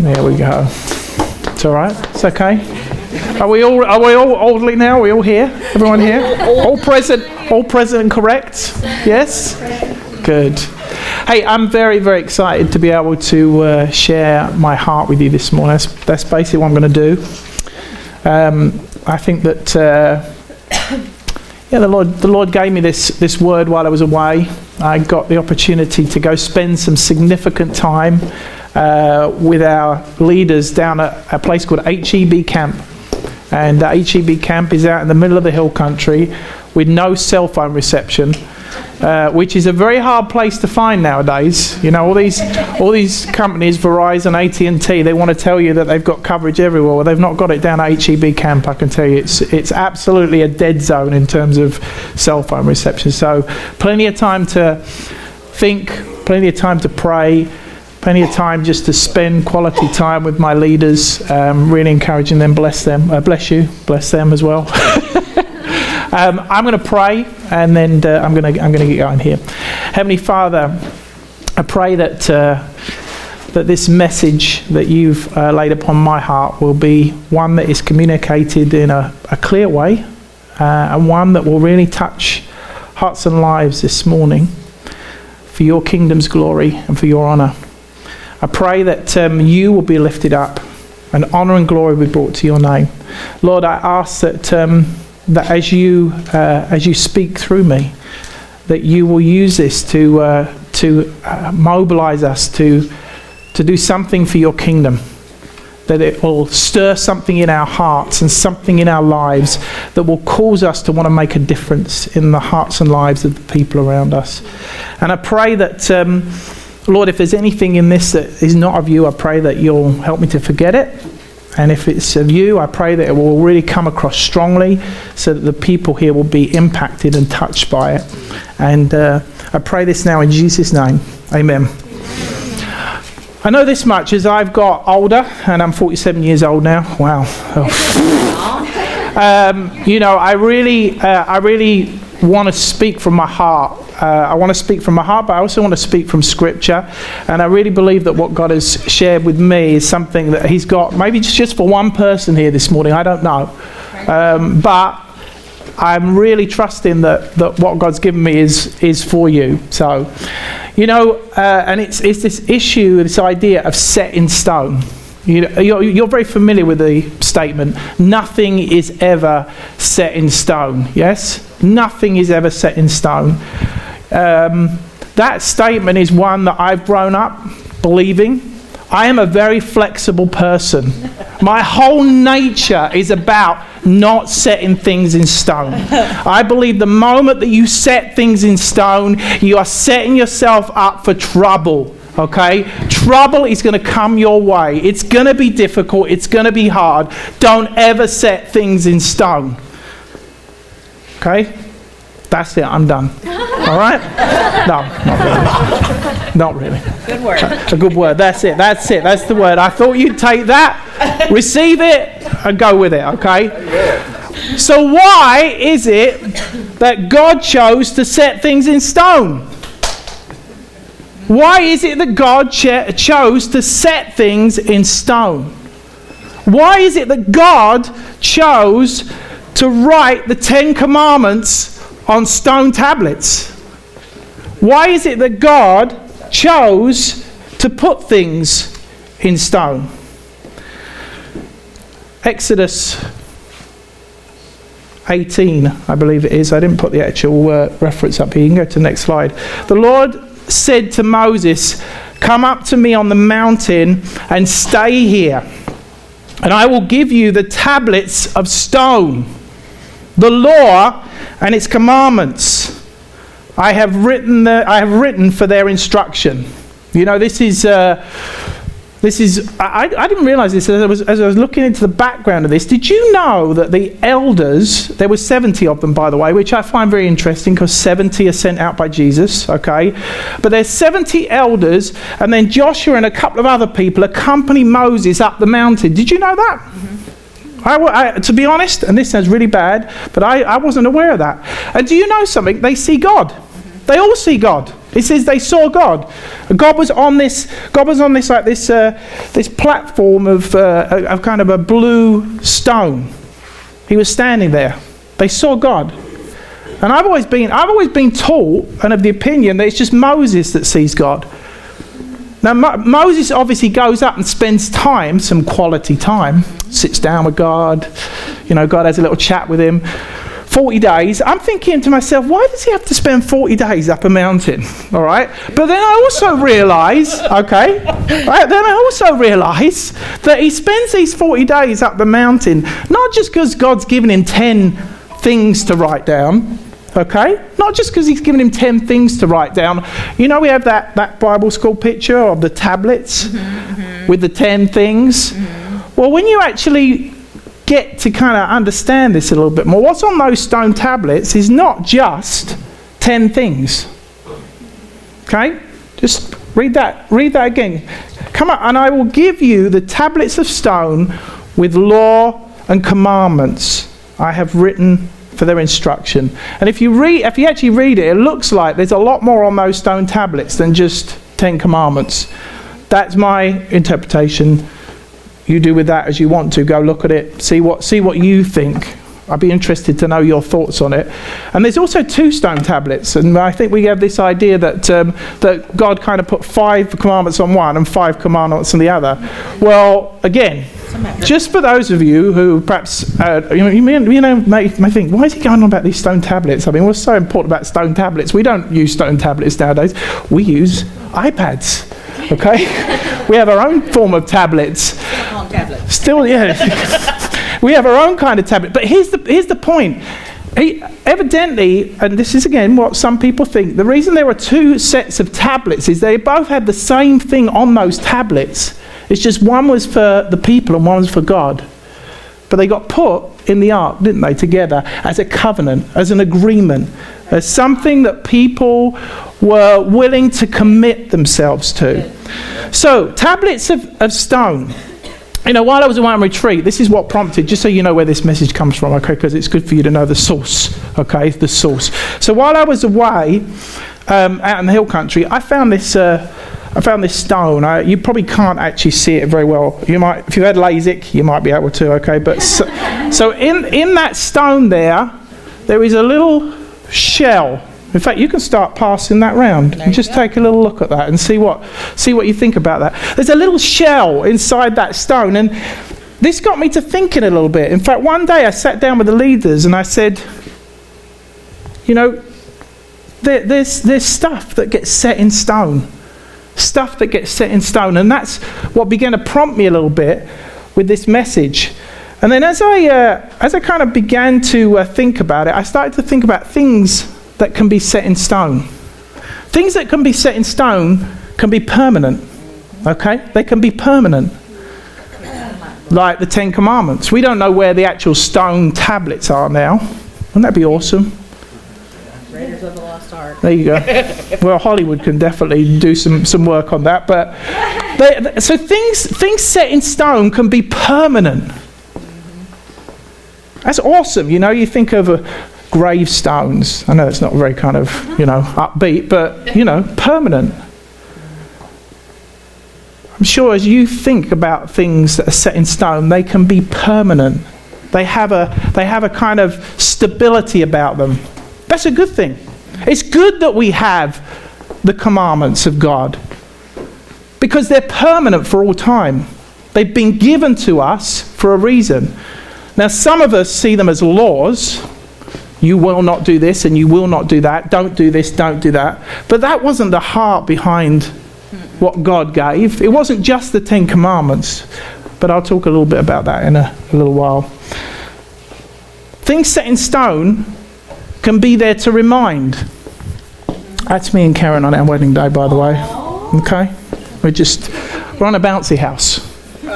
There we go. It's all right. It's okay. Are we all? Are we all orderly now? Are we all here? Everyone here? All present. All present and correct. Yes. Good. Hey, I'm very, very excited to be able to uh, share my heart with you this morning. That's, that's basically what I'm going to do. Um, I think that uh, yeah, the Lord, the Lord gave me this this word while I was away. I got the opportunity to go spend some significant time uh, with our leaders down at a place called HEB Camp. And HEB camp is out in the middle of the hill country with no cell phone reception. Uh, which is a very hard place to find nowadays. You know, all these all these companies, Verizon, AT and T, they want to tell you that they've got coverage everywhere. Well, they've not got it down at HEB camp. I can tell you, it's it's absolutely a dead zone in terms of cell phone reception. So, plenty of time to think, plenty of time to pray. Plenty of time just to spend quality time with my leaders, um, really encouraging them, bless them, uh, bless you, bless them as well. Um, I'm going to pray, and then uh, I'm going to I'm going to get going here. Heavenly Father, I pray that uh, that this message that you've uh, laid upon my heart will be one that is communicated in a, a clear way, uh, and one that will really touch hearts and lives this morning for your kingdom's glory and for your honour. I pray that um, you will be lifted up and honour and glory will be brought to your name. Lord, I ask that. Um, that as you uh, as you speak through me, that you will use this to uh, to uh, mobilize us to to do something for your kingdom. That it will stir something in our hearts and something in our lives that will cause us to want to make a difference in the hearts and lives of the people around us. And I pray that, um, Lord, if there's anything in this that is not of you, I pray that you'll help me to forget it and if it's of you, I pray that it will really come across strongly so that the people here will be impacted and touched by it. And uh, I pray this now in Jesus' name. Amen. I know this much as I've got older, and I'm 47 years old now. Wow. Oh. um, you know, I really, uh, I really want to speak from my heart. Uh, I want to speak from my heart, but I also want to speak from Scripture. And I really believe that what God has shared with me is something that He's got, maybe just for one person here this morning, I don't know. Um, but I'm really trusting that, that what God's given me is, is for you. So, you know, uh, and it's, it's this issue, this idea of set in stone. You you're, very familiar with the statement, nothing is ever set in stone. Yes? Nothing is ever set in stone. Um, that statement is one that I've grown up believing. I am a very flexible person. My whole nature is about not setting things in stone. I believe the moment that you set things in stone, you are setting yourself up for trouble. Okay? Trouble is going to come your way. It's going to be difficult. It's going to be hard. Don't ever set things in stone. Okay? That's it. I'm done. All right? No, not really. Not really. Good word. A good word. That's it. That's it. That's the word. I thought you'd take that, receive it, and go with it. Okay? So, why is it that God chose to set things in stone? Why is it that God ch- chose to set things in stone? Why is it that God chose to write the Ten Commandments on stone tablets? Why is it that God chose to put things in stone? Exodus 18, I believe it is. I didn't put the actual uh, reference up here. You can go to the next slide. The Lord said to Moses, Come up to me on the mountain and stay here, and I will give you the tablets of stone, the law and its commandments. I have written, the, I have written for their instruction. You know, this is. Uh, this is, I, I didn't realize this as I, was, as I was looking into the background of this. Did you know that the elders, there were 70 of them, by the way, which I find very interesting because 70 are sent out by Jesus, okay? But there's 70 elders, and then Joshua and a couple of other people accompany Moses up the mountain. Did you know that? Mm-hmm. I, I, to be honest, and this sounds really bad, but I, I wasn't aware of that. And do you know something? They see God. Mm-hmm. They all see God. It says they saw God. God was on this. God was on this like this uh, this platform of uh, of kind of a blue stone. He was standing there. They saw God. And I've always been I've always been taught and of the opinion that it's just Moses that sees God. Now Mo- Moses obviously goes up and spends time, some quality time, sits down with God. You know, God has a little chat with him. 40 days, I'm thinking to myself, why does he have to spend 40 days up a mountain? All right. But then I also realize, okay, right, then I also realize that he spends these 40 days up the mountain, not just because God's given him 10 things to write down, okay? Not just because he's given him 10 things to write down. You know, we have that, that Bible school picture of the tablets mm-hmm. with the 10 things. Mm-hmm. Well, when you actually get to kind of understand this a little bit more, what's on those stone tablets is not just 10 things. Okay? Just read that. Read that again. Come on, and I will give you the tablets of stone with law and commandments I have written for their instruction. And if you read if you actually read it, it looks like there's a lot more on those stone tablets than just 10 commandments. That's my interpretation you do with that as you want to. Go look at it, see what, see what you think. I'd be interested to know your thoughts on it. And there's also two stone tablets, and I think we have this idea that um, that God kind of put five commandments on one and five commandments on the other. Well, again, just for those of you who perhaps uh, you may, you know may, may, think, why is he going on about these stone tablets? I mean, what's so important about stone tablets? We don't use stone tablets nowadays. We use iPads. Okay, we have our own form of tablets. Still, yeah. we have our own kind of tablet. But here's the, here's the point. He, evidently, and this is again what some people think, the reason there are two sets of tablets is they both had the same thing on those tablets. It's just one was for the people and one was for God. But they got put in the ark, didn't they, together as a covenant, as an agreement, as something that people were willing to commit themselves to. So, tablets of, of stone you know, while I was away on retreat, this is what prompted, just so you know where this message comes from, okay, because it's good for you to know the source, okay, the source. So while I was away um, out in the hill country, I found this. Uh, I found this stone. I, you probably can't actually see it very well. You might, if you had LASIK, you might be able to. Okay, but so, so in in that stone there, there is a little shell in fact, you can start passing that round and just go. take a little look at that and see what, see what you think about that. There's a little shell inside that stone, and this got me to thinking a little bit. In fact, one day I sat down with the leaders and I said, you know, there, there's, there's stuff that gets set in stone. Stuff that gets set in stone. And that's what began to prompt me a little bit with this message. And then as I, uh, as I kind of began to uh, think about it, I started to think about things that can be set in stone. Things that can be set in stone can be permanent. Okay? They can be permanent. Like the Ten Commandments. We don't know where the actual stone tablets are now. Wouldn't that be awesome? Raiders of the Lost Ark. There you go. well, Hollywood can definitely do some, some work on that. But they, so things things set in stone can be permanent. That's awesome. You know, you think of a, gravestones. I know it's not very kind of, you know, upbeat, but, you know, permanent. I'm sure as you think about things that are set in stone, they can be permanent. They have a, they have a kind of stability about them. That's a good thing. It's good that we have the commandments of God because they're permanent for all time. They've been given to us for a reason. Now, some of us see them as laws, you will not do this and you will not do that. Don't do this, don't do that. But that wasn't the heart behind what God gave. It wasn't just the Ten Commandments. But I'll talk a little bit about that in a, a little while. Things set in stone can be there to remind. That's me and Karen on our wedding day, by the way. Okay? We're just, we're on a bouncy house.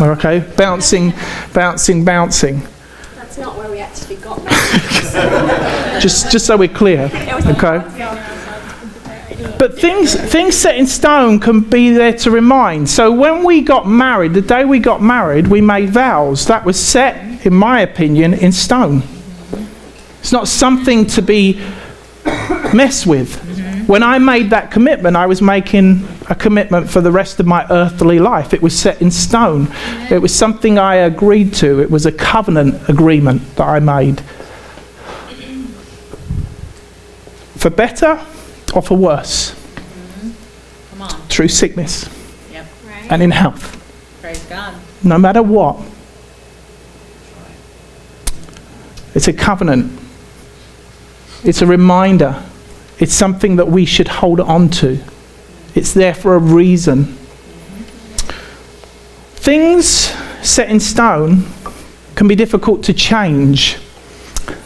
Okay? Bouncing, bouncing, bouncing. That's not where we actually got just, just so we're clear. Okay? But things, things set in stone can be there to remind. So when we got married, the day we got married, we made vows. That was set, in my opinion, in stone. It's not something to be messed with. When I made that commitment, I was making a commitment for the rest of my earthly life. It was set in stone. It was something I agreed to. It was a covenant agreement that I made. For better or for worse, mm-hmm. Come on. through sickness Yep. Right. and in health, Praise God. no matter what. It's a covenant. It's a reminder. It's something that we should hold on to. It's there for a reason. Things set in stone can be difficult to change.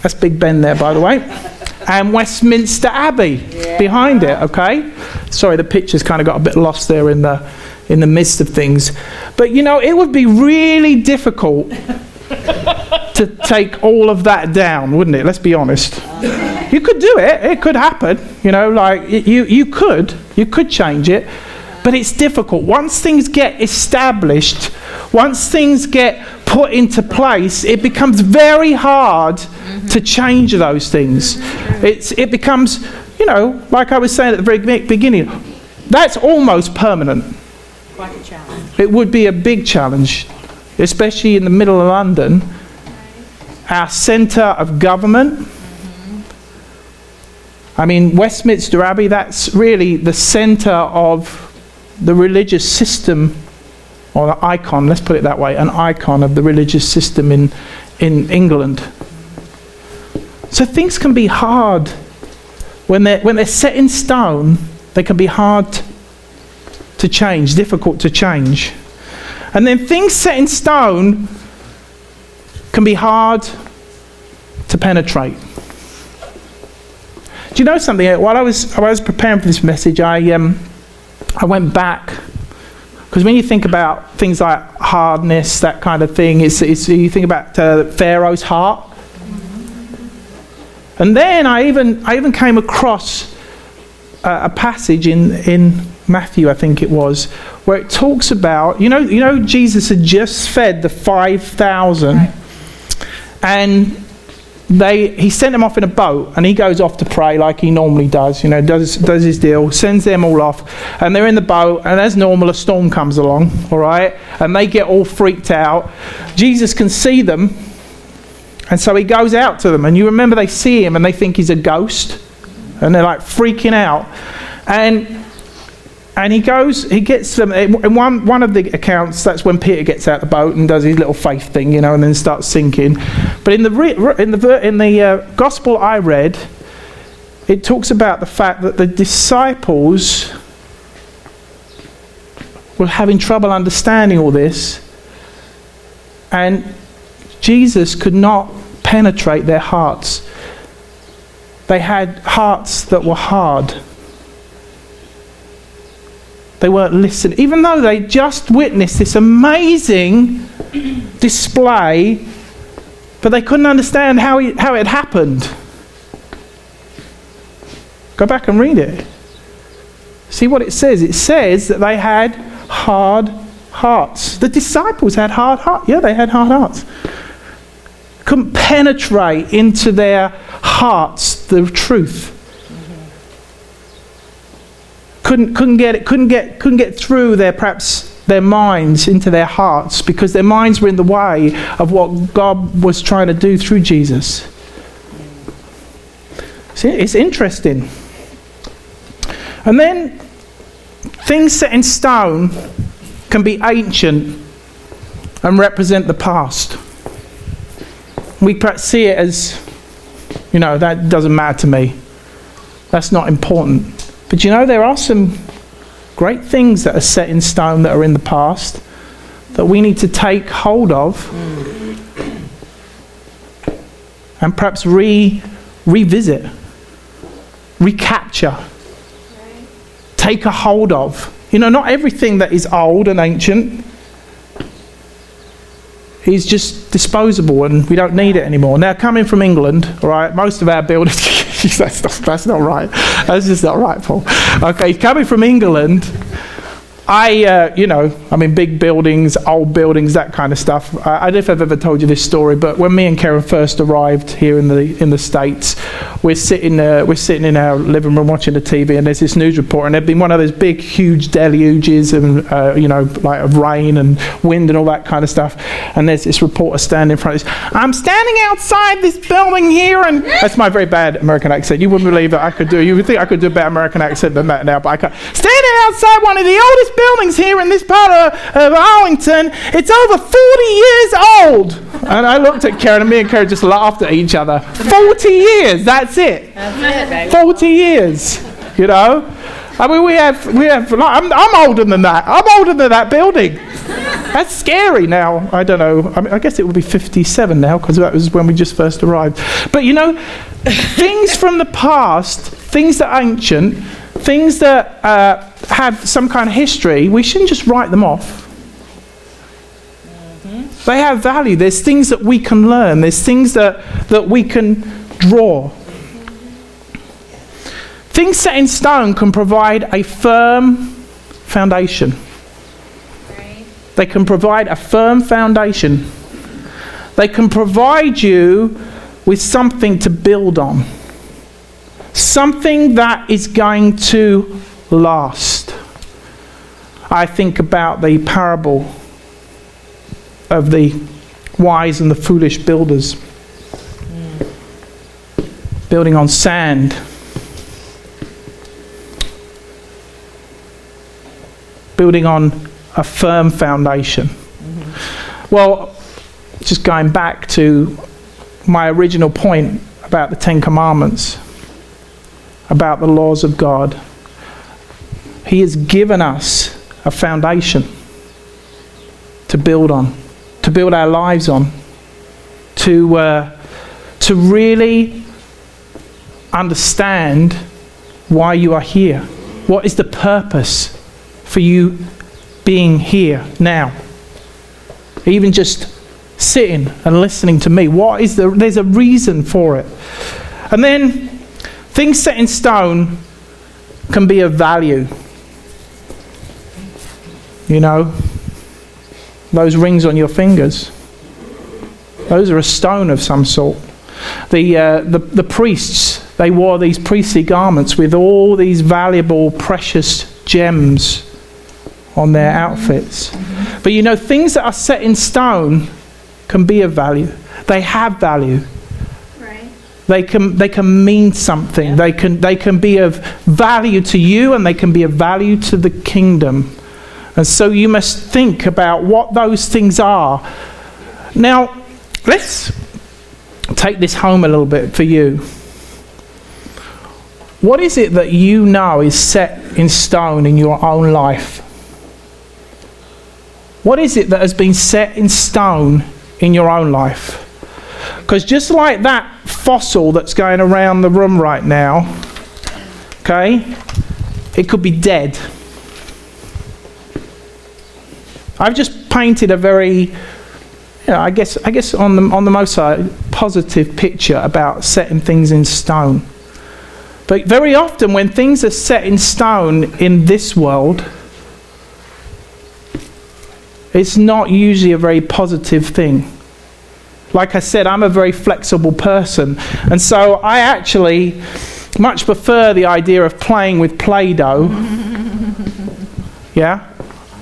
That's Big Ben there, by the way. And Westminster Abbey behind it, okay? Sorry, the picture's kind of got a bit lost there in the, in the midst of things. But you know, it would be really difficult to take all of that down, wouldn't it? Let's be honest. You could do it. It could happen. You know, like you, you could. You could change it. But it's difficult. Once things get established, once things get put into place, it becomes very hard to change those things. It's, it becomes, you know, like I was saying at the very beginning, that's almost permanent. Quite a challenge. It would be a big challenge, especially in the middle of London, our centre of government. I mean, Westminster Abbey, that's really the centre of the religious system, or an icon, let's put it that way, an icon of the religious system in, in England. So things can be hard. When they're, when they're set in stone, they can be hard to change, difficult to change. And then things set in stone can be hard to penetrate. Do you know something? While I was, while I was preparing for this message, I, um, I went back. Because when you think about things like hardness, that kind of thing, it's, it's, you think about uh, Pharaoh's heart. And then I even, I even came across a, a passage in, in Matthew, I think it was, where it talks about, you know, you know Jesus had just fed the 5,000 and they, he sent them off in a boat and he goes off to pray like he normally does, you know, does, does his deal, sends them all off and they're in the boat and as normal a storm comes along, all right, and they get all freaked out. Jesus can see them and so he goes out to them and you remember they see him and they think he's a ghost and they're like freaking out. And and he goes, he gets them. In one one of the accounts, that's when Peter gets out the boat and does his little faith thing, you know, and then starts sinking. But in the re- in the in the uh, gospel I read, it talks about the fact that the disciples were having trouble understanding all this, and Jesus could not penetrate their hearts. They had hearts that were hard. They weren't listening. Even though they just witnessed this amazing display, but they couldn't understand how, it, how it happened. Go back and read it. See what it says. It says that they had hard hearts. The disciples had hard hearts. Yeah, they had hard hearts. Couldn't penetrate into their hearts the truth couldn't couldn't get it couldn't get couldn't get through their perhaps their minds into their hearts because their minds were in the way of what God was trying to do through Jesus. See, it's interesting. And then things set in stone can be ancient and represent the past. We perhaps see it as, you know, that doesn't matter to me. That's not important. But you know, there are some great things that are set in stone that are in the past that we need to take hold of and perhaps re revisit, recapture, take a hold of. You know, not everything that is old and ancient is just disposable and we don't need it anymore. Now, coming from England, all right, most of our buildings, that's, not, that's not right. That's just not right, Paul. Okay, coming from England, I, uh, you know, I mean, big buildings, old buildings, that kind of stuff. I, I don't know if I've ever told you this story, but when me and Karen first arrived here in the in the states, we're sitting uh, we're sitting in our living room watching the TV, and there's this news report, and there'd been one of those big, huge deluges, and uh, you know, like of rain and wind and all that kind of stuff. And there's this reporter standing in front of us. I'm standing outside this building here, and that's my very bad American accent. You wouldn't believe that I could do. You would think I could do a better American accent than that now, but I can't. Standing outside one of the oldest buildings here in this part of, of Arlington. It's over 40 years old. And I looked at Karen, and me and Karen just laughed at each other. 40 years, that's it. That's it, 40 years, you know? I mean, we have, we have, like, I'm, I'm older than that. I'm older than that building. That's scary now. I don't know. I, mean, I guess it would be 57 now because that was when we just first arrived. But you know, things from the past, things that are ancient, things that uh, have some kind of history, we shouldn't just write them off. They have value. There's things that we can learn. There's things that, that we can draw. Things set in stone can provide a firm foundation. They can provide a firm foundation. They can provide you with something to build on. Something that is going to last. I think about the parable of the wise and the foolish builders. Building on sand. Building on a firm foundation. Mm-hmm. Well, just going back to my original point about the Ten Commandments, about the laws of God. He has given us a foundation to build on, to build our lives on, to, uh, to really understand why you are here. What is the purpose for you being here now? Even just sitting and listening to me. What is the there's a reason for it. And then things set in stone can be of value. You know, those rings on your fingers. Those are a stone of some sort. The, uh, the, the priests, they wore these priestly garments with all these valuable, precious gems on their outfits. But you know, things that are set in stone can be of value. They have value. They can, they can mean something. They, can, they can be of value to you and they can be of value to the kingdom. And so you must think about what those things are. Now, let's take this home a little bit for you. What is it that you know is set in stone in your own life? What is it that has been set in stone in your own life? Because just like that fossil that's going around the room right now, okay, it could be dead. I've just painted a very, you know, I guess, I guess on the on the most side, positive picture about setting things in stone. But very often, when things are set in stone in this world, it's not usually a very positive thing. Like I said, I'm a very flexible person, and so I actually much prefer the idea of playing with Play Doh. yeah?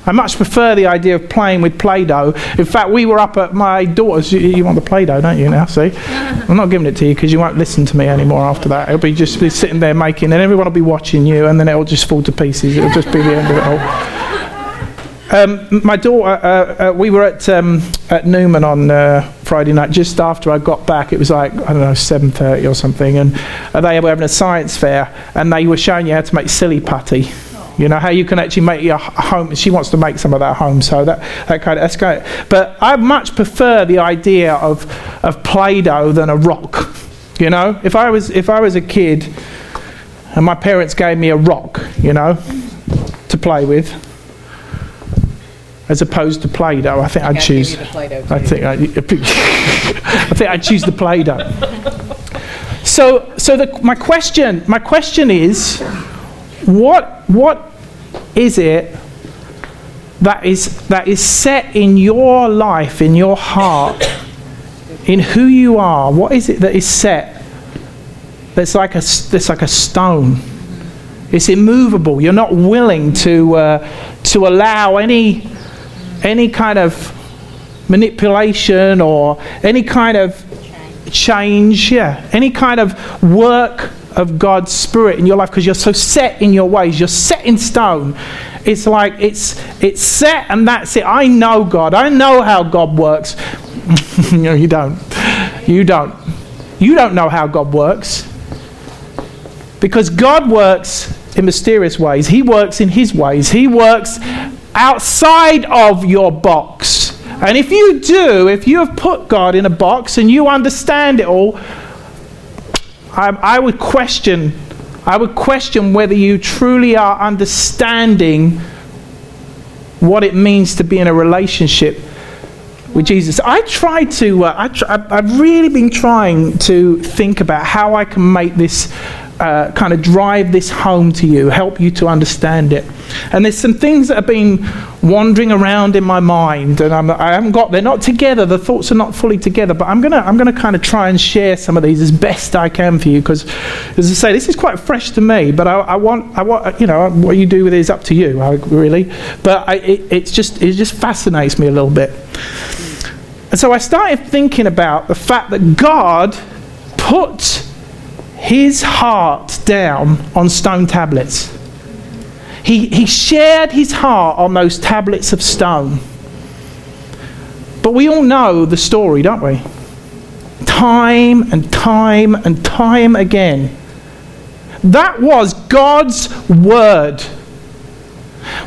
I much prefer the idea of playing with Play Doh. In fact, we were up at my daughter's. You, you want the Play Doh, don't you, now? See? I'm not giving it to you because you won't listen to me anymore after that. It'll be just be sitting there making, and everyone will be watching you, and then it'll just fall to pieces. It'll just be the end of it all. Um, my daughter, uh, uh, we were at um, at Newman on uh, Friday night. Just after I got back, it was like I don't know seven thirty or something, and uh, they were having a science fair, and they were showing you how to make silly putty. You know how you can actually make your home. She wants to make some of that home, so that that kind of that's great. But I much prefer the idea of of Play-Doh than a rock. You know, if I was if I was a kid, and my parents gave me a rock, you know, to play with as opposed to Play-Doh. I think I'd choose. I think I, I think I'd choose the Play-Doh. So, so the, my question, my question is, what, what is it that is, that is set in your life, in your heart, in who you are? What is it that is set that's like a, that's like a stone? It's immovable. You're not willing to, uh, to allow any, any kind of manipulation or any kind of change, yeah, any kind of work of God's Spirit in your life because you're so set in your ways. You're set in stone. It's like it's it's set and that's it. I know God. I know how God works. no, you don't. You don't. You don't know how God works. Because God works in mysterious ways. He works in His ways. He works outside of your box. And if you do, if you have put God in a box and you understand it all, I, I would question, I would question whether you truly are understanding what it means to be in a relationship with Jesus. I try to, uh, I I've really been trying to think about how I can make this uh, kind of drive this home to you, help you to understand it. And there's some things that have been wandering around in my mind, and I'm, I haven't got, they're not together, the thoughts are not fully together, but I'm going to I'm gonna kind of try and share some of these as best I can for you, because as I say, this is quite fresh to me, but I, I, want, I want, you know, what you do with it is up to you, really. But I, it, it's just, it just fascinates me a little bit. And so I started thinking about the fact that God put his heart down on stone tablets. He, he shared his heart on those tablets of stone. But we all know the story, don't we? Time and time and time again. That was God's word.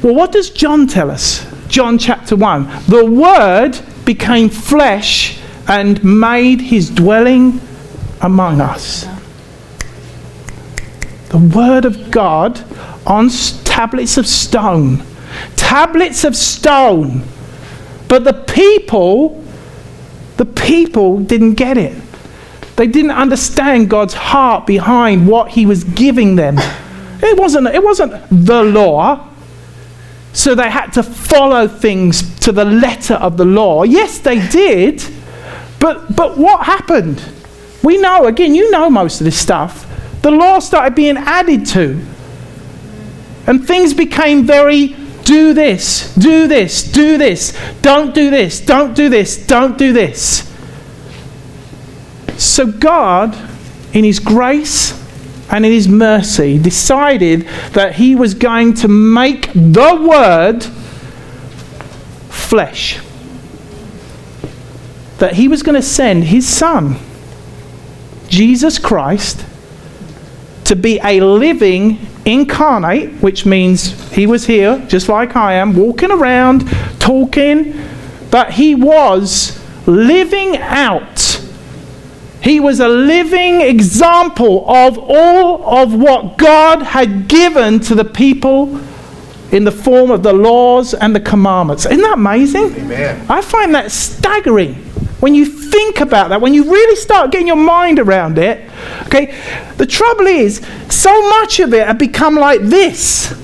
Well, what does John tell us? John chapter 1. The word became flesh and made his dwelling among us the Word of God on tablets of stone. Tablets of stone. But the people, the people didn't get it. They didn't understand God's heart behind what He was giving them. It wasn't, it wasn't the law. So they had to follow things to the letter of the law. Yes, they did. But, but what happened? We know, again, you know most of this stuff the law started being added to. And things became very do this, do this, do this, don't do this, don't do this, don't do this. So God, in His grace and in His mercy, decided that He was going to make the Word flesh. That He was going to send His Son, Jesus Christ to be a living incarnate, which means he was here, just like I am, walking around, talking, but he was living out. He was a living example of all of what God had given to the people in the form of the laws and the commandments. Isn't that amazing? Amen. I find that staggering when you think about that, when you really start getting your mind around it, okay, the trouble is, so much of it had become like this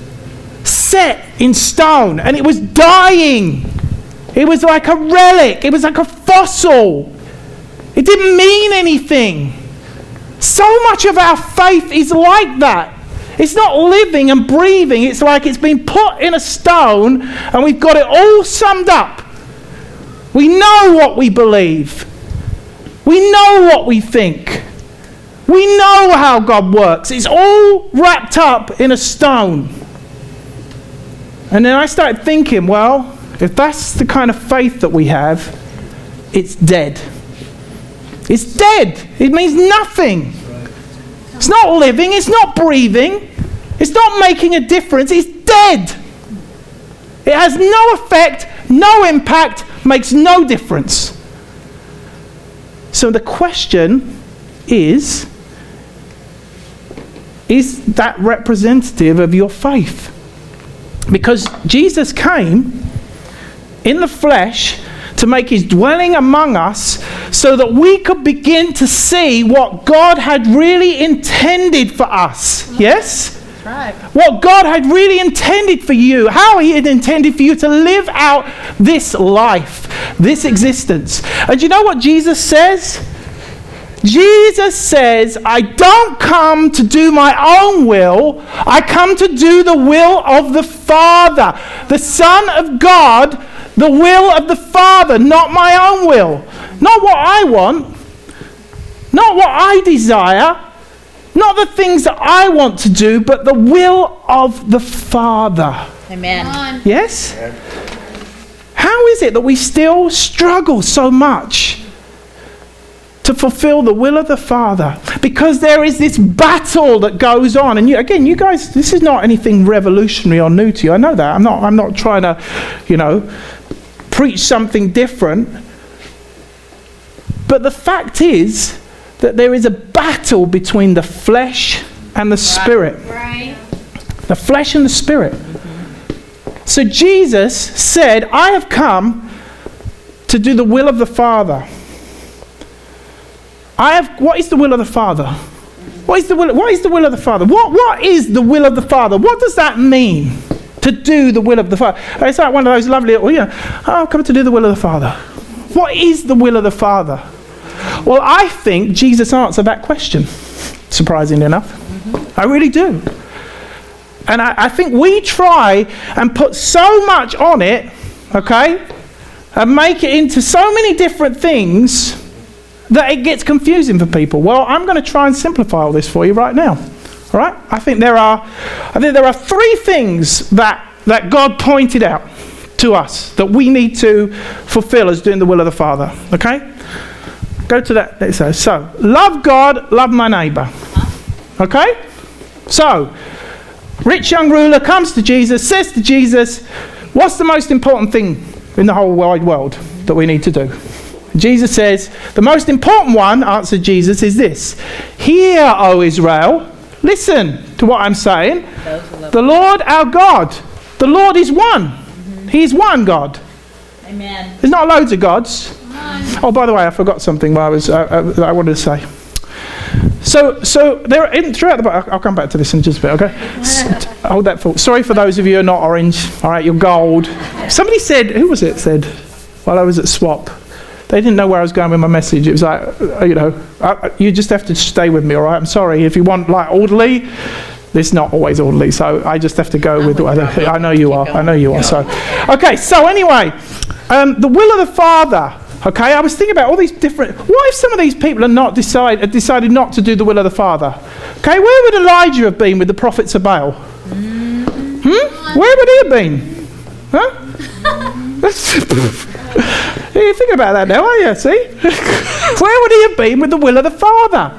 set in stone, and it was dying. It was like a relic, it was like a fossil. It didn't mean anything. So much of our faith is like that. It's not living and breathing, it's like it's been put in a stone and we've got it all summed up. We know what we believe. We know what we think. We know how God works. It's all wrapped up in a stone. And then I started thinking, well, if that's the kind of faith that we have, it's dead. It's dead. It means nothing. It's not living. It's not breathing. It's not making a difference. It's dead. It has no effect, no impact, makes no difference. So the question is is that representative of your faith? Because Jesus came in the flesh to make his dwelling among us so that we could begin to see what God had really intended for us. Yes? Right. what God had really intended for you, how He had intended for you to live out this life, this existence. And you know what Jesus says? Jesus says, I don't come to do my own will, I come to do the will of the Father, the Son of God, the will of the Father, not my own will, not what I want, not what I desire, not the things that I want to do, but the will of the Father. Amen. Yes? How is it that we still struggle so much to fulfill the will of the Father? Because there is this battle that goes on. And you, again, you guys, this is not anything revolutionary or new to you. I know that. I'm not, I'm not trying to, you know, preach something different. But the fact is that there is a battle between the flesh and the spirit. The flesh and the spirit. So Jesus said, I have come to do the will of the Father. I have what is the will of the Father? What is the will, what is the will of the Father? What, what is the will of the Father? What does that mean? To do the will of the Father. It's like one of those lovely, oh yeah, I've come to do the will of the Father. What is the will of the Father? Well, I think Jesus answered that question, surprisingly enough. I really do. And I, I think we try and put so much on it, okay, and make it into so many different things that it gets confusing for people. Well, I'm going to try and simplify all this for you right now. All right? I think there are, I think there are three things that, that God pointed out to us that we need to fulfill as doing the will of the Father. Okay? Go to that. It says, so, love God, love my neighbor. Okay? So, rich young ruler comes to Jesus, says to Jesus, What's the most important thing in the whole wide world that we need to do? Jesus says, The most important one, answered Jesus, is this Hear, O Israel, listen to what I'm saying. The Lord our God, the Lord is one. He is one God. Amen. There's not loads of gods. Oh, by the way, I forgot something while I was uh, uh, I wanted to say. So, so there in, throughout the book, I'll, come back to this in just a bit. Okay, hold that thought. Sorry for those of you who are not orange. All right, you're gold. Somebody said, who was it? Said while I was at Swap, they didn't know where I was going with my message. It was like, uh, you know, I, I- you just have to stay with me. All right, I'm sorry if you want like orderly. It's not always orderly, so I just have to go with what I, I know you are. I know you are. So, okay. So anyway, um, the will of the Father. Okay, I was thinking about all these different. What if some of these people are not decide, decided not to do the will of the Father? Okay, where would Elijah have been with the prophets of Baal? Hmm? Where would he have been? Huh? you think about that now, are you? See, where would he have been with the will of the Father?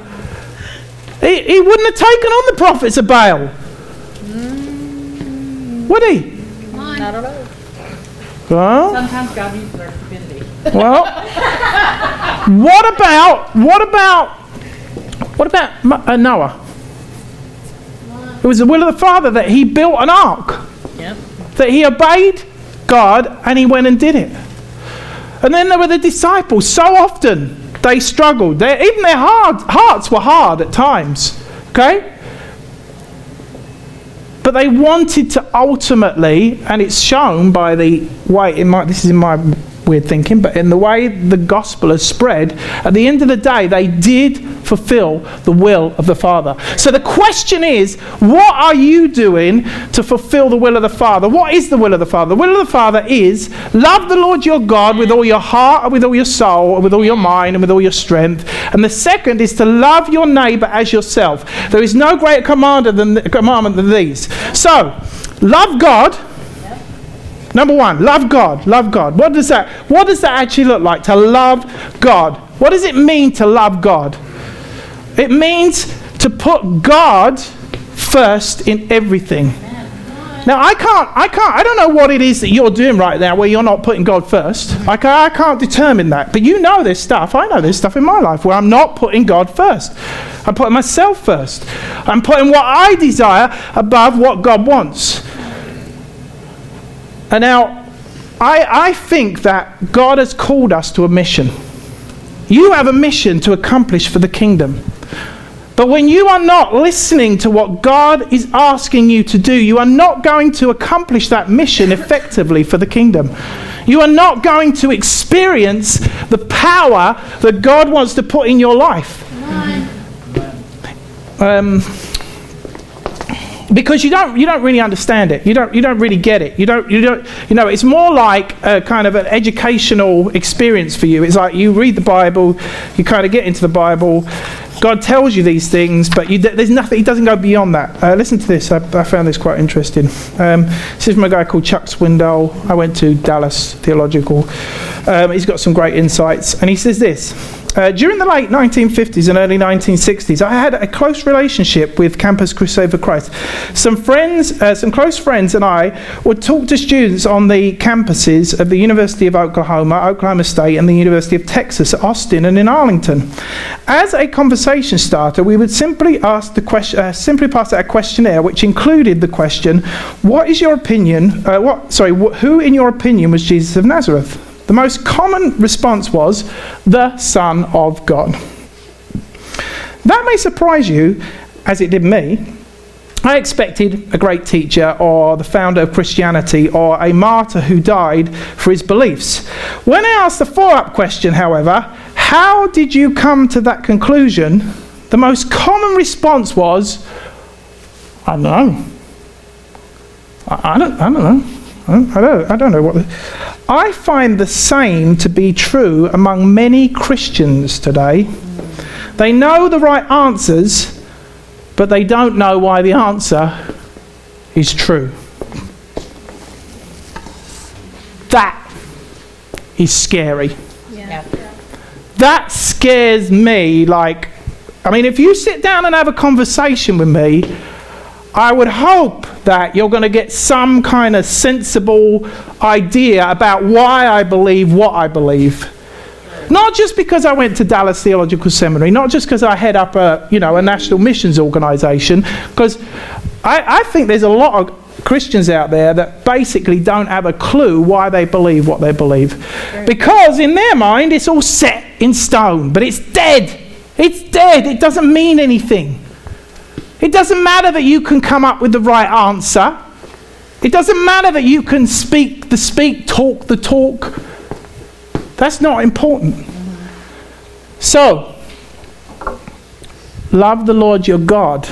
He, he wouldn't have taken on the prophets of Baal, would he? I don't know. Well, Sometimes God uses our. Well, what about what about what about uh, Noah? It was the will of the Father that he built an ark, Yep. that he obeyed God and he went and did it. And then there were the disciples. So often they struggled. They, even their hard, hearts were hard at times. Okay? But they wanted to ultimately, and it's shown by the way, in my, this is in my weird thinking, but in the way the gospel has spread, at the end of the day, they did fulfill the will of the Father. So the question is, what are you doing to fulfill the will of the Father? What is the will of the Father? The will of the Father is love the Lord your God with all your heart, and with all your soul, and with all your mind, and with all your strength. And the second is to love your neighbor as yourself. There is no greater than, commandment than these. So, love God. Number one, love God. Love God. What does that? What does that actually look like to love God? What does it mean to love God? It means to put God first in everything. Now I can't, I can't, I don't know what it is that you're doing right now where you're not putting God first. I I can't determine that. But you know this stuff. I know this stuff in my life where I'm not putting God first. I'm putting myself first. I'm putting what I desire above what God wants. And now, I, I think that God has called us to a mission. You have a mission to accomplish for the kingdom. But when you are not listening to what God is asking you to do, you are not going to accomplish that mission effectively for the kingdom. You are not going to experience the power that God wants to put in your life. Um, because you don't you don't really understand it. You don't you don't really get it. You don't you don't you know. It's more like a kind of an educational experience for you. It's like you read the Bible, you kind of get into the Bible. God tells you these things, but you, there's nothing. He doesn't go beyond that. Uh, listen to this. I, I, found this quite interesting. Um, this is from a guy called Chuck Swindoll. I went to Dallas Theological. Um, he's got some great insights, and he says this. Uh, during the late 1950s and early 1960s, I had a close relationship with Campus Crusade for Christ. Some friends, uh, some close friends, and I would talk to students on the campuses of the University of Oklahoma, Oklahoma State, and the University of Texas at Austin and in Arlington. As a conversation starter, we would simply ask the question, uh, simply pass out a questionnaire, which included the question, "What is your opinion? Uh, what? Sorry, wh- who, in your opinion, was Jesus of Nazareth?" The most common response was, the Son of God. That may surprise you, as it did me. I expected a great teacher or the founder of Christianity or a martyr who died for his beliefs. When I asked the follow up question, however, how did you come to that conclusion? The most common response was, I don't know. I, I don't, I don't know. I don't, I don't know what. The, I find the same to be true among many Christians today. They know the right answers, but they don't know why the answer is true. That is scary. Yeah. That scares me like I mean if you sit down and have a conversation with me, I would hope that you're going to get some kind of sensible idea about why I believe what I believe. Not just because I went to Dallas Theological Seminary, not just because I head up a, you know, a national missions organization, because I, I think there's a lot of Christians out there that basically don't have a clue why they believe what they believe. Because in their mind, it's all set in stone, but it's dead. It's dead. It doesn't mean anything. It doesn't matter that you can come up with the right answer. It doesn't matter that you can speak the speak, talk the talk. That's not important. So, love the Lord your God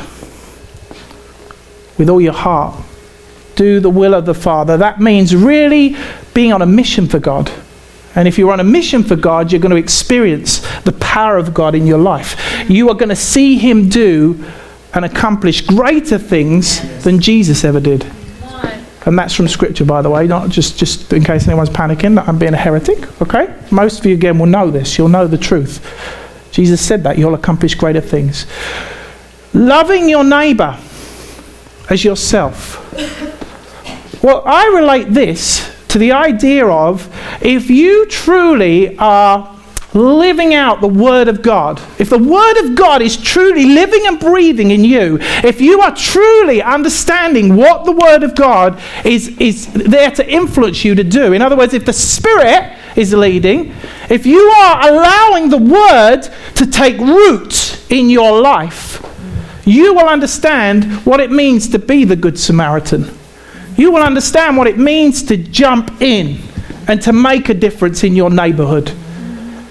with all your heart. Do the will of the Father. That means really being on a mission for God. And if you're on a mission for God, you're going to experience the power of God in your life. You are going to see Him do and accomplish greater things than Jesus ever did. And that's from Scripture, by the way, not just, just in case anyone's panicking that I'm being a heretic, okay? Most of you, again, will know this. You'll know the truth. Jesus said that. You'll accomplish greater things. Loving your neighbour as yourself. Well, I relate this to the idea of if you truly are living out the Word of God, if the Word of God is truly living and breathing in you, if you are truly understanding what the Word of God is, is there to influence you to do, in other words, if the Spirit is leading, if you are allowing the Word to take root in your life, you will understand what it means to be the Good Samaritan. You will understand what it means to jump in and to make a difference in your neighborhood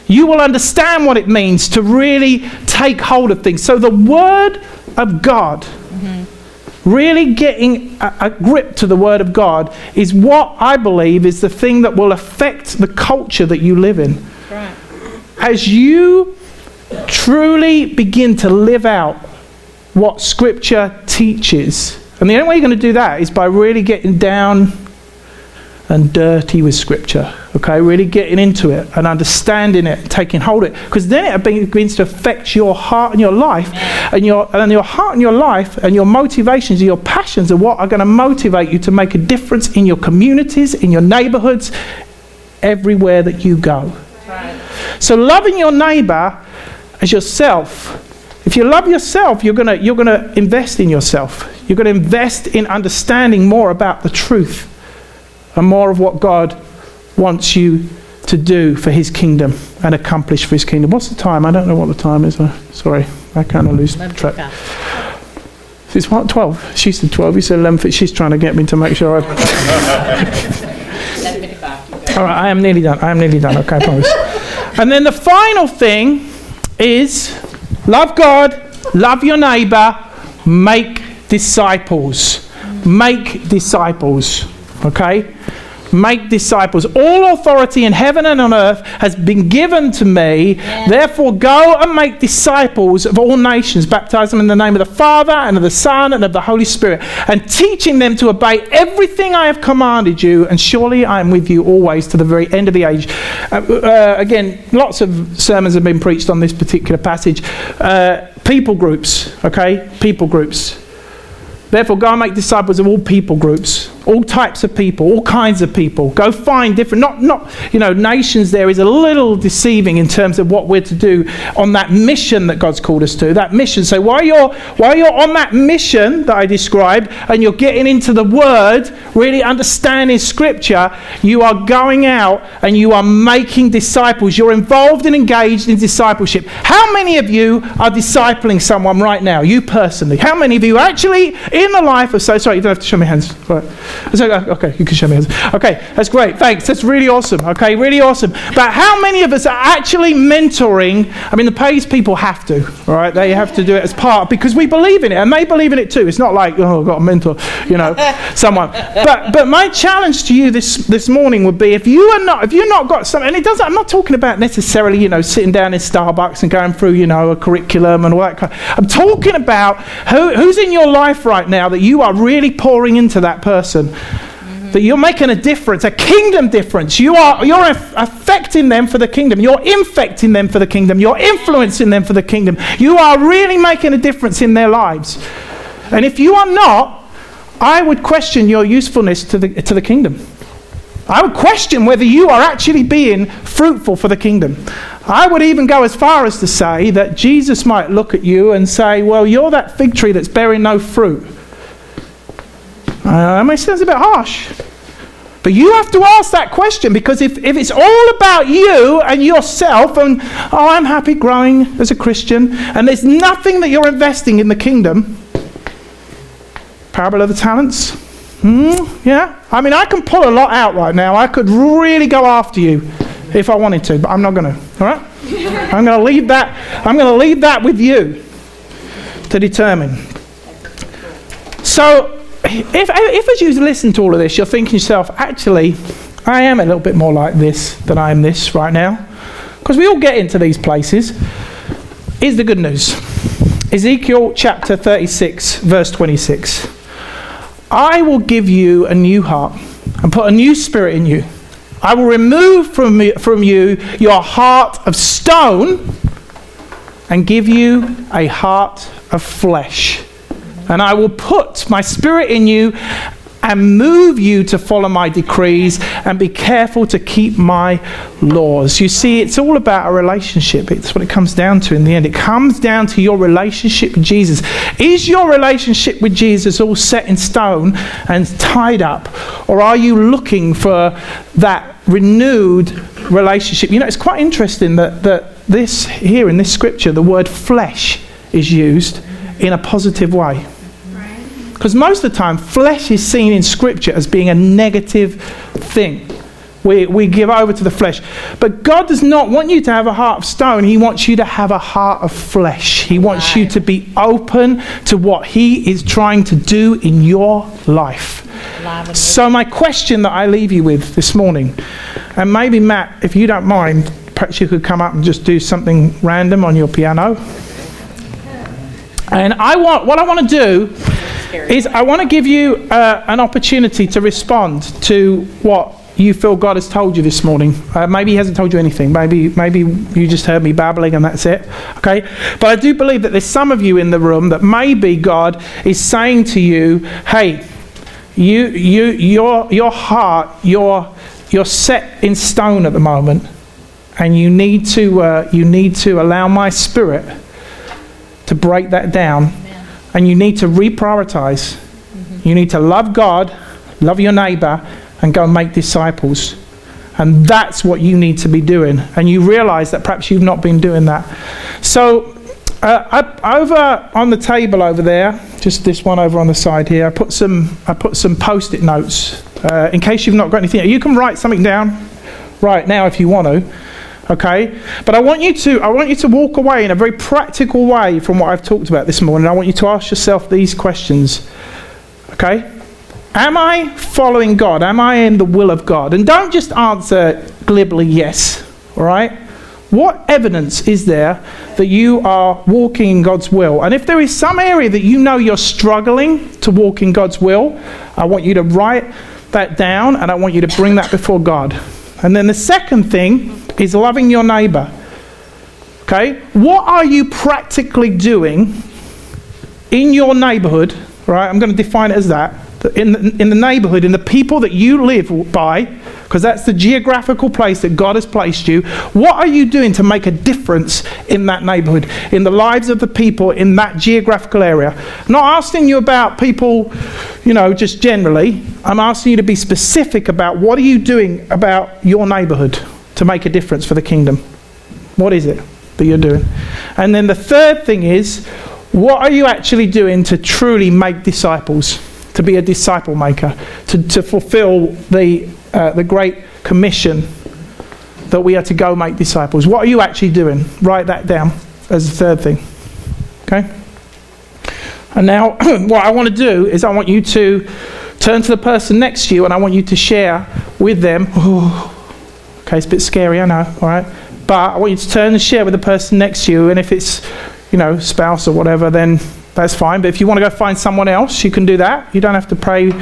you will understand what it means to really take hold of things. So, the Word of God, mm-hmm. really getting a, a, grip to the Word of God, is what I believe is the thing that will affect the culture that you live in. Right. As you truly begin to live out what Scripture teaches, and the only way you're going to do that is by really getting down and dirty with Scripture. Okay, really getting into it and understanding it, taking hold of it, because then it begins to affect your heart and your life, and your and your heart and your life and your motivations and your passions are what are going to motivate you to make a difference in your communities, in your neighborhoods, everywhere that you go. So, loving your neighbor as yourself. If you love yourself, you're going to you're gonna invest in yourself. You're going to invest in understanding more about the truth and more of what God wants you to do for his kingdom and accomplish for his kingdom. What's the time? I don't know what the time is. Uh, sorry, I kind of lose track. It's what, 12? She said 12, you said 11. She's trying to get me to make sure I. All right, I am nearly done. I am nearly done. Okay, I promise. and then the final thing is love God, love your neighbor, make disciples. Make disciples. Okay? make disciples. All authority in heaven and on earth has been given to me. Yeah. Therefore, go and make disciples of all nations, baptize them in the name of the Father and of the Son and of the Holy Spirit, and teaching them to obey everything I have commanded you. And surely I am with you always to the very end of the age. Uh, uh, again, lots of sermons have been preached on this particular passage. Uh, people groups, okay? People groups. Therefore, go and make disciples of all people groups all types of people, all kinds of people. Go find different, not, not, you know, nations there is a little deceiving in terms of what we're to do on that mission that God's called us to. That mission. So while you're, while you're on that mission that I described and you're getting into the Word, really understanding Scripture, you are going out and you are making disciples. You're involved and engaged in discipleship. How many of you are discipling someone right now? You personally. How many of you actually in the life of, so sorry, you don't have to show me hands. Right. Uh, okay, you can show me. Hands. Okay, that's great. Thanks. That's really awesome. Okay, really awesome. But how many of us are actually mentoring? I mean, the pays people have to, all right? They have to do it as part because we believe in it and they believe in it too. It's not like, oh, I've got a mentor, you know, someone. But but my challenge to you this this morning would be if you are not if you've not got something, and it doesn't. I'm not talking about necessarily, you know, sitting down in Starbucks and going through, you know, a curriculum and all that kind. Of, I'm talking about who, who's in your life right now that you are really pouring into that person. That you're making a difference, a kingdom difference. You are you're affecting them for the kingdom. You're infecting them for the kingdom. You're influencing them for the kingdom. You are really making a difference in their lives. And if you are not, I would question your usefulness to the, to the kingdom. I would question whether you are actually being fruitful for the kingdom. I would even go as far as to say that Jesus might look at you and say, Well, you're that fig tree that's bearing no fruit. Uh, it sounds a bit harsh. But you have to ask that question because if, if it's all about you and yourself and, oh, I'm happy growing as a Christian, and there's nothing that you're investing in the kingdom, parable of the talents, hmm, yeah? I mean, I can pull a lot out right now. I could really go after you if I wanted to, but I'm not going to, all right? I'm going to leave that, I'm going to leave that with you to determine. So, if, if as you listen to all of this, you're thinking yourself, actually, I am a little bit more like this than I am this right now, because we all get into these places, is the good news. Ezekiel chapter 36, verse 26. I will give you a new heart and put a new spirit in you. I will remove from, from you your heart of stone and give you a heart of flesh and I will put my spirit in you and move you to follow my decrees and be careful to keep my laws. You see, it's all about a relationship. It's what it comes down to in the end. It comes down to your relationship with Jesus. Is your relationship with Jesus all set in stone and tied up? Or are you looking for that renewed relationship? You know, it's quite interesting that, that this here in this scripture, the word flesh is used in a positive way. Because most of the time, flesh is seen in Scripture as being a negative thing. We, we give over to the flesh. But God does not want you to have a heart of stone. He wants you to have a heart of flesh. He wants right. you to be open to what He is trying to do in your life. So, my question that I leave you with this morning, and maybe Matt, if you don't mind, perhaps you could come up and just do something random on your piano. And I want, what I want to do is I want to give you uh, an opportunity to respond to what you feel God has told you this morning. Uh, maybe He hasn't told you anything. Maybe maybe you just heard me babbling and that's it. Okay, but I do believe that there's some of you in the room that maybe God is saying to you, "Hey, you you your your heart, you're you're set in stone at the moment, and you need to uh, you need to allow my Spirit to break that down." And you need to reprioritize. Mm-hmm. You need to love God, love your neighbor, and go and make disciples. And that's what you need to be doing. And you realize that perhaps you've not been doing that. So, uh, I, over on the table over there, just this one over on the side here, I put some, I put some post it notes uh, in case you've not got anything. You can write something down right now if you want to. Okay? But I want you to I want you to walk away in a very practical way from what I've talked about this morning. I want you to ask yourself these questions. Okay? Am I following God? Am I in the will of God? And don't just answer glibly yes. All right? What evidence is there that you are walking in God's will? And if there is some area that you know you're struggling to walk in God's will, I want you to write that down and I want you to bring that before God. And then the second thing is loving your neighbor. Okay? What are you practically doing in your neighborhood? Right? I'm going to define it as that. In the, in the neighborhood, in the people that you live by, because that's the geographical place that God has placed you. What are you doing to make a difference in that neighborhood, in the lives of the people in that geographical area? I'm not asking you about people, you know, just generally. I'm asking you to be specific about what are you doing about your neighborhood to make a difference for the kingdom? What is it that you're doing? And then the third thing is, what are you actually doing to truly make disciples? To be a disciple maker, to, to fulfill the, uh, the Great Commission that we are to go make disciples. What are you actually doing? Write that down as the third thing. Okay? And now, what I want to do is I want you to turn to the person next to you and I want you to share with them. Okay, it's a bit scary, I know, all right? But I want you to turn and share with the person next to you, and if it's, you know, spouse or whatever, then that's fine. But if you want to go find someone else, you can do that. You don't have to pray.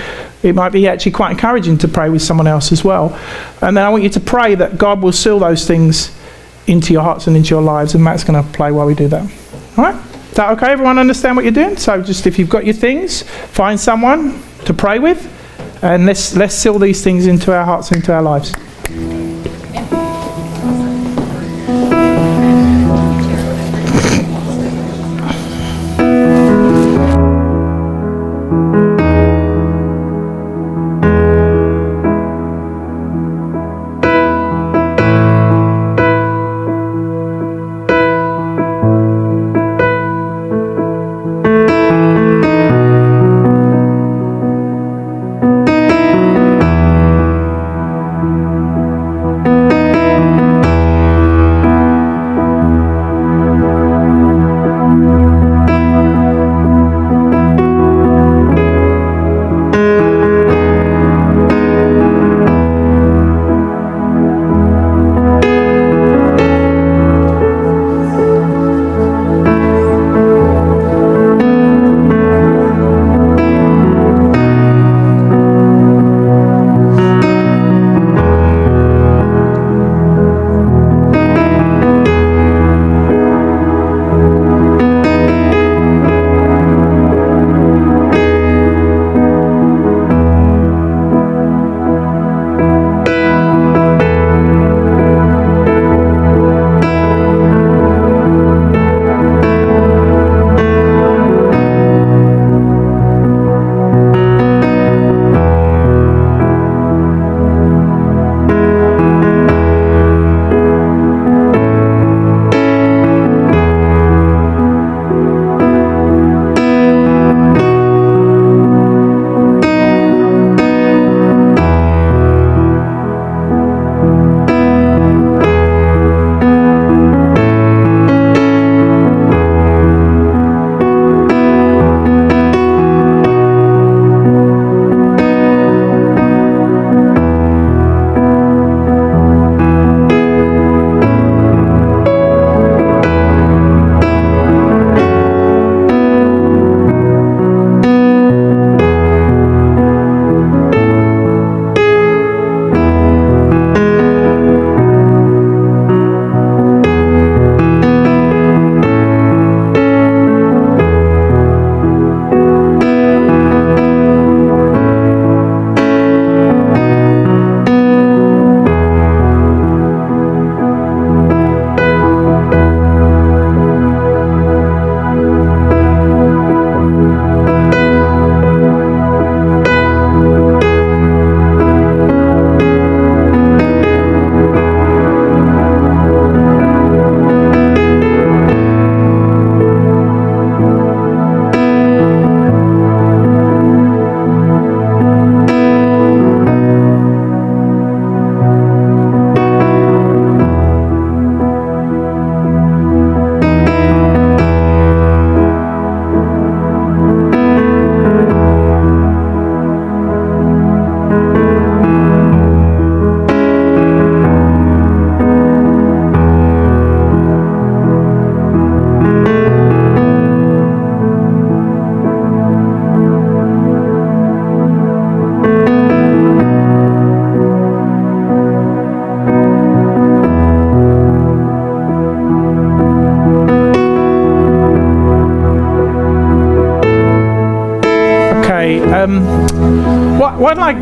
It might be actually quite encouraging to pray with someone else as well. And then I want you to pray that God will seal those things into your hearts and into your lives. And Matt's going to play while we do that. All right? Is that okay? Everyone understand what you're doing? So just if you've got your things, find someone to pray with, and let's let's seal these things into our hearts and into our lives.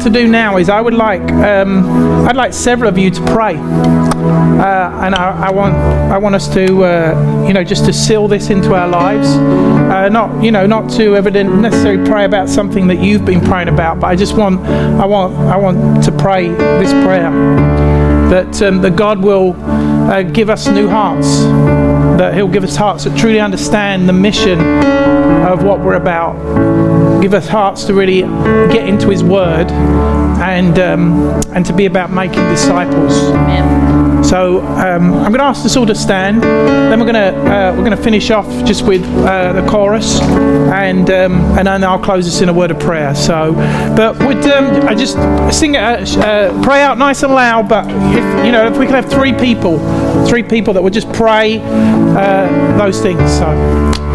To do now is I would like um, I'd like several of you to pray, uh, and I, I want I want us to uh, you know just to seal this into our lives, uh, not you know not to evident necessarily pray about something that you've been praying about, but I just want I want I want to pray this prayer that um, that God will uh, give us new hearts, that He'll give us hearts that truly understand the mission of what we're about give us hearts to really get into His Word and um, and to be about making disciples. Amen. So um, I'm going to ask us all to stand. Then we're going to uh, we're going to finish off just with uh, the chorus, and um, and then I'll close this in a word of prayer. So, but would um, I just sing it, uh, uh, pray out nice and loud? But if you know if we can have three people, three people that would just pray uh, those things. So.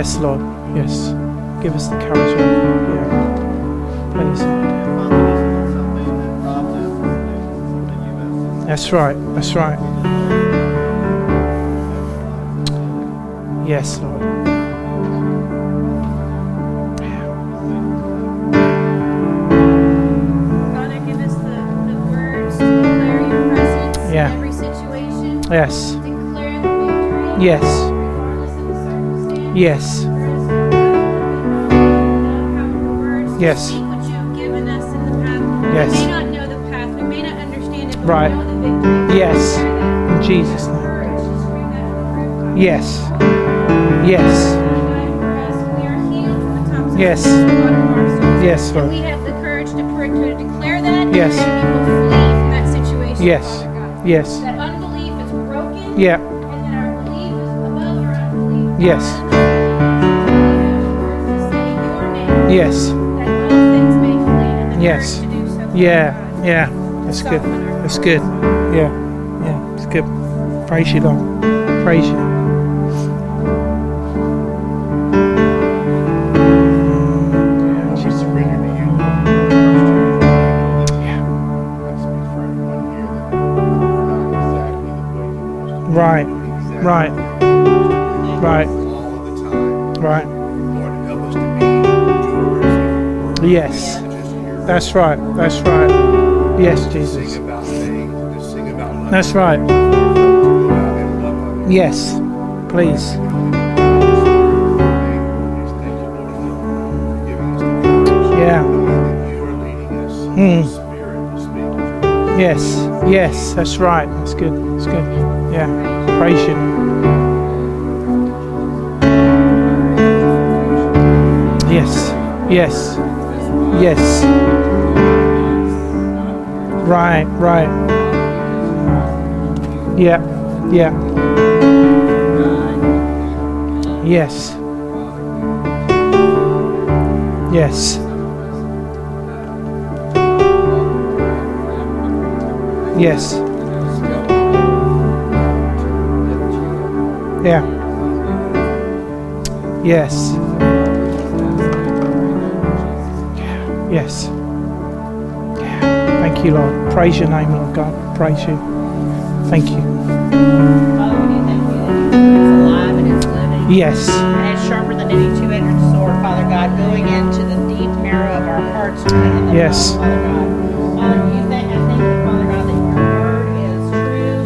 Yes, Lord. Yes. Give us the courage, Lord. Yeah. That's right. That's right. Yes, Lord. God, I give us the, the words to declare your presence Yeah. in every situation. Yes. Declare the victory. Yes. Yes. Yes. Yes. Speak what you have given us in the path. Yes. We may not know the path. We may not understand it, but Right. we know the victory. Yes. In Jesus' name. Courage to scream that from the rooftop. Yes. Yes. We are healed from the top of Yes. the bottom of our souls. Yes, Lord. we have the courage to, to declare that. Yes. And we will flee from that situation. Yes. God. Yes. That unbelief is broken. Yeah. And Yes. That all things may flee. And the Yes. courage to do so. Father Yeah. Yeah. That's good. That's good. Yeah. Yeah. It's good. Praise you, Lord. Praise you. Right, surrender Yes. That's right. That's right. Yes, Jesus. That's right. Yes. Please. Yeah. Mm. Yes. Yes. That's right. That's good. That's good. Yeah. Praise you. Yes. Yes. Yes. Right. Right. Yeah. Yeah. Yes. Yes. Yes. Yeah. Yes. Yes. Thank you, Lord. Praise your name, Lord God. Praise you. Thank you. Father, we do thank you that it's alive and it's living. Yes. And it's sharper than any two-edged sword, Father God, going into the deep marrow of our hearts Yes. Father God. Father, you thank, I thank you, Father God, that your word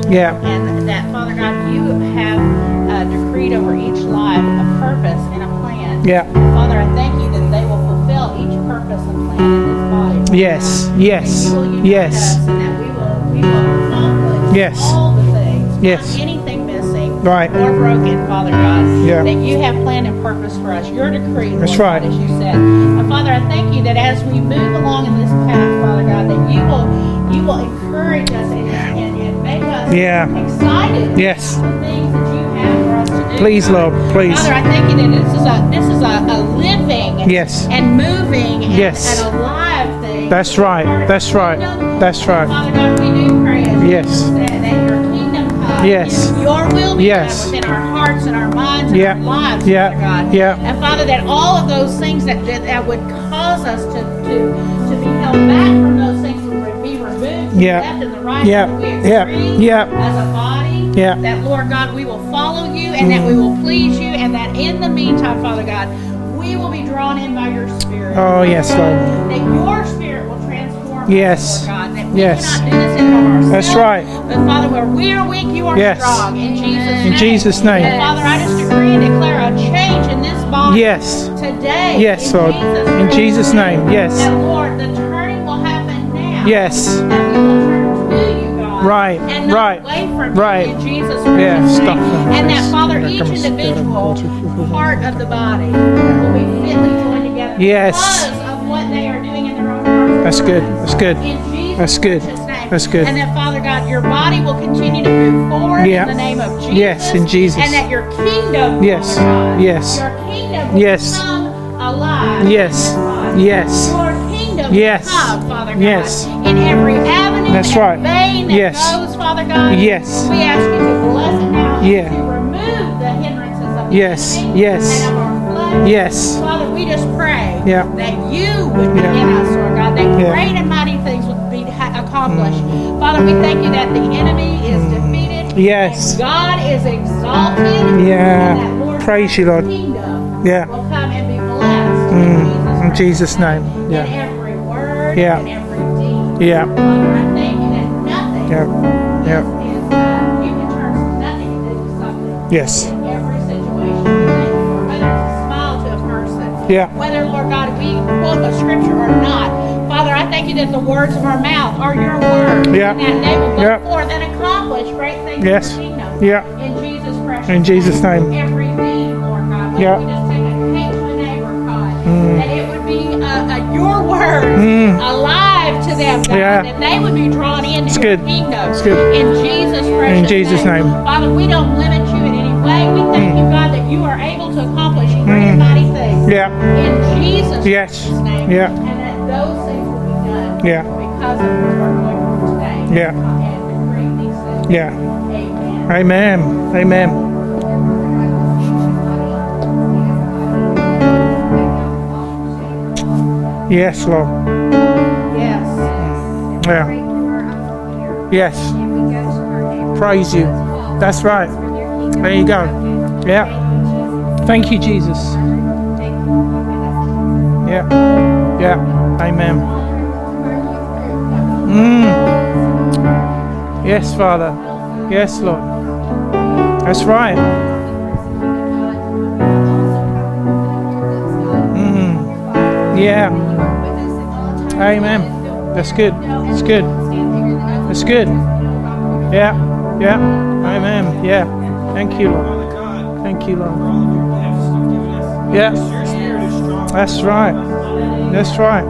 is true. Yeah. And yes, yes. Yes. all the things. Yes. Anything missing Right. or broken, Father God. Yeah. That you have planned and purpose for us. Your decree, That's right. God, as you said. And Father, I thank you that as we move along in this path, Father God, that you will you will encourage us and, and, and make us Yeah. excited Yes. about the things that you have for us to do. Please. Lord, please. Father, I thank you that this is a this is a, a living Yes. and moving and, Yes. and alive. That's right. That's right. That's right. Father God, we do pray as Yes. Jesus said, that your kingdom come. Yes. Your will be Yes. done within our hearts and our minds and Yeah. our lives, Yeah. Father God. Yeah. And Father, that all of those things that, that, would cause us to, to, to be held back from those things would be removed Yeah. the left and the right. Yeah. Yeah. Yeah. as a body Yeah. that, Lord God, we will follow you and that we will please you and that in the meantime, Father God, we will be drawn in by your Spirit. Oh, yes, Lord. That your Spirit Yes. Lord God. That we Yes. cannot do this in ourselves. That's right. But Father, where we are weak, you are Yes. strong. In Jesus' In. Jesus' name. And Father, I just decree and declare a change in this body Yes. today. Yes, in Lord. Jesus' In Jesus' name. Yes. That Lord, the turning will happen now. Yes. That we will turn to you, God. Right, And not right, away from right. in Jesus' Yeah, stop name. And that Father, each individual part of the body will be fitly joined together Yes. because of what they are doing in their own hearts. That's good. That's good. In Jesus' That's good. name. That's good. And that Father God, your body will continue to move forward Yeah. in the name of Jesus. Yes, in Jesus. And that your kingdom, Yes. God, Yes. your kingdom will Yes. alive. Yes. Yes. Your kingdom Yes. will come, Father God. Yes. In every avenue, That's and right. vein that Yes. goes, Father God. Yes. We ask you to bless it now Yeah. to remove the hindrances of the Yes. enemy Yes. and of our flesh. Yes. Father, we just pray Yeah. that you would be Yeah. in us, Lord God, that Yeah. great and mighty things would be accomplished. Father, we thank you that the enemy is defeated. Mm. Yes. And God is exalted. Yeah. Praise you, Lord. Kingdom Yeah. will come and be blessed. Mm. In Jesus' name. In Yeah. every word Yeah. every deed. Yeah. Father, I thank you that nothing Yeah. Yeah. is, uh, you can turn nothing into something. Yes. In every situation, we thank you for whether it's a smile to a person, Yeah. whether, Lord God, we quote a scripture or not. You that the words of our mouth are your words. Yeah. And that they will go Yeah. forth and accomplish great things Yes. in your kingdom. Yeah. In Jesus' precious In Jesus' name. Every deed, Lord God. Yeah. we just take a hate to a neighbor, God. Mm. That it would be uh, uh, your words Mm. alive to them, God. Yeah. That they would be drawn into It's your good. kingdom. It's good. In Jesus' precious In Jesus' name. Father, we don't limit you in any way. We thank you, God, that you are able to accomplish great and mighty things. Mm. Yeah. In Jesus' Yes. name. Yeah. And that those things will be done. Yeah. Because of what we're going today. Yeah. And decreeing these things. Yeah. Amen. Amen. Amen. Yes, Lord. Yes. Mm. Yeah. Yes. Praise you. That's right. There you go. Yeah. Thank you, Jesus. Yeah. Yeah. Amen. Mm. Yes, Father. Yes, Lord. That's right. Mm. Yeah. Amen. That's good. That's good. That's good. Yeah. Yeah. Amen. Yeah. Thank you, Lord. Thank you, Lord. Yeah. That's right. That's right.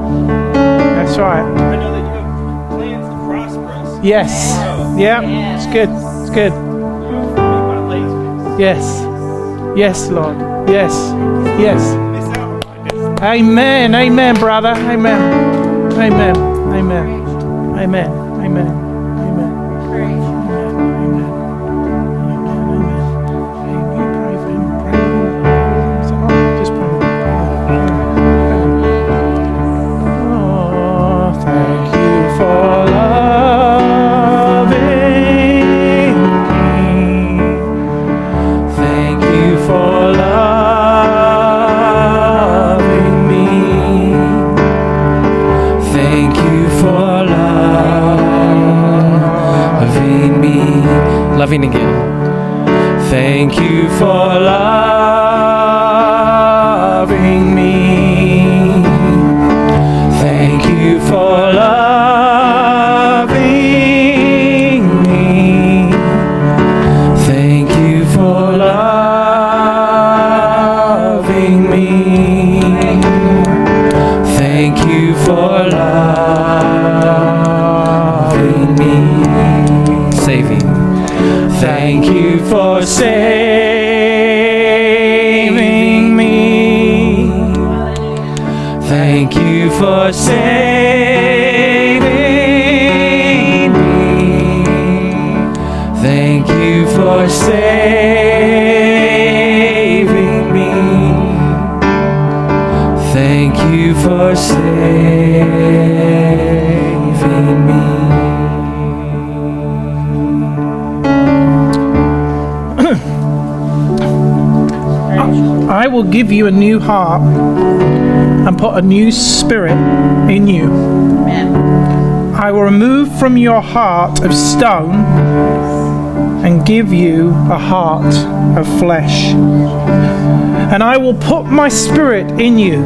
That's right. Yes. Yeah. It's good. It's good. Yes. Yes, Lord. Yes. Yes. Amen. Amen, brother. Amen. Amen. Amen. Amen. Amen. Loving again. Thank you for loving will give you a new heart and put a new spirit in you. Amen. I will remove from your heart of stone and give you a heart of flesh. And I will put my spirit in you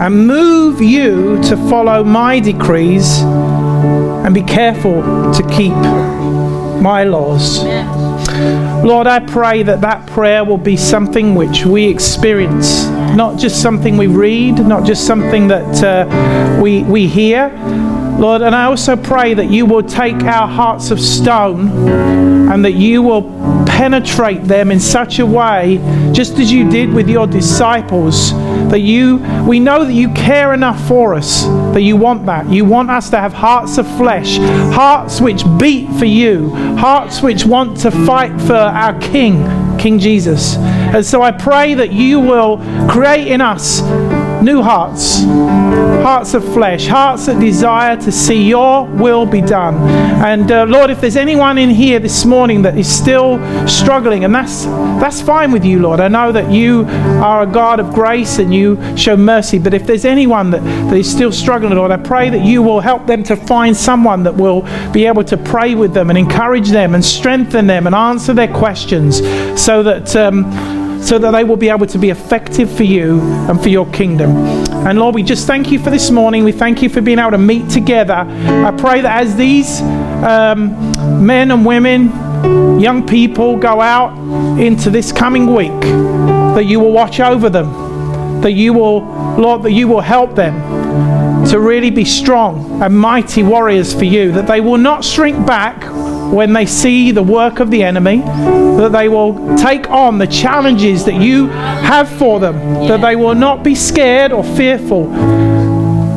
and move you to follow my decrees and be careful to keep my laws. Lord, I pray that that prayer will be something which we experience, not just something we read, not just something that uh, we, we hear. Lord, and I also pray that you will take our hearts of stone and that you will penetrate them in such a way, just as you did with your disciples, that you, we know that you care enough for us, that you want that. You want us to have hearts of flesh, hearts which beat for you, hearts which want to fight for our King, King Jesus. And so I pray that you will create in us new hearts, hearts of flesh, hearts that desire to see your will be done. And uh, Lord, if there's anyone in here this morning that is still struggling, and that's that's fine with you, Lord. I know that you are a God of grace and you show mercy. But if there's anyone that, that is still struggling, Lord, I pray that you will help them to find someone that will be able to pray with them and encourage them and strengthen them and answer their questions, so that. Um, so that they will be able to be effective for you and for your kingdom. And Lord, we just thank you for this morning. We thank you for being able to meet together. I pray that as these um, men and women, young people go out into this coming week, that you will watch over them, that you will, Lord, that you will help them to really be strong and mighty warriors for you, that they will not shrink back when they see the work of the enemy, that they will take on the challenges that you have for them, that they will not be scared or fearful,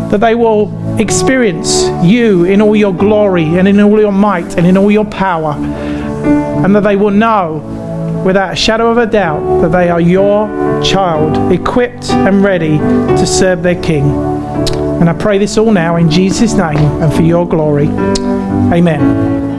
that they will experience you in all your glory and in all your might and in all your power, and that they will know without a shadow of a doubt that they are your child, equipped and ready to serve their King. And I pray this all now in Jesus' name and for your glory. Amen.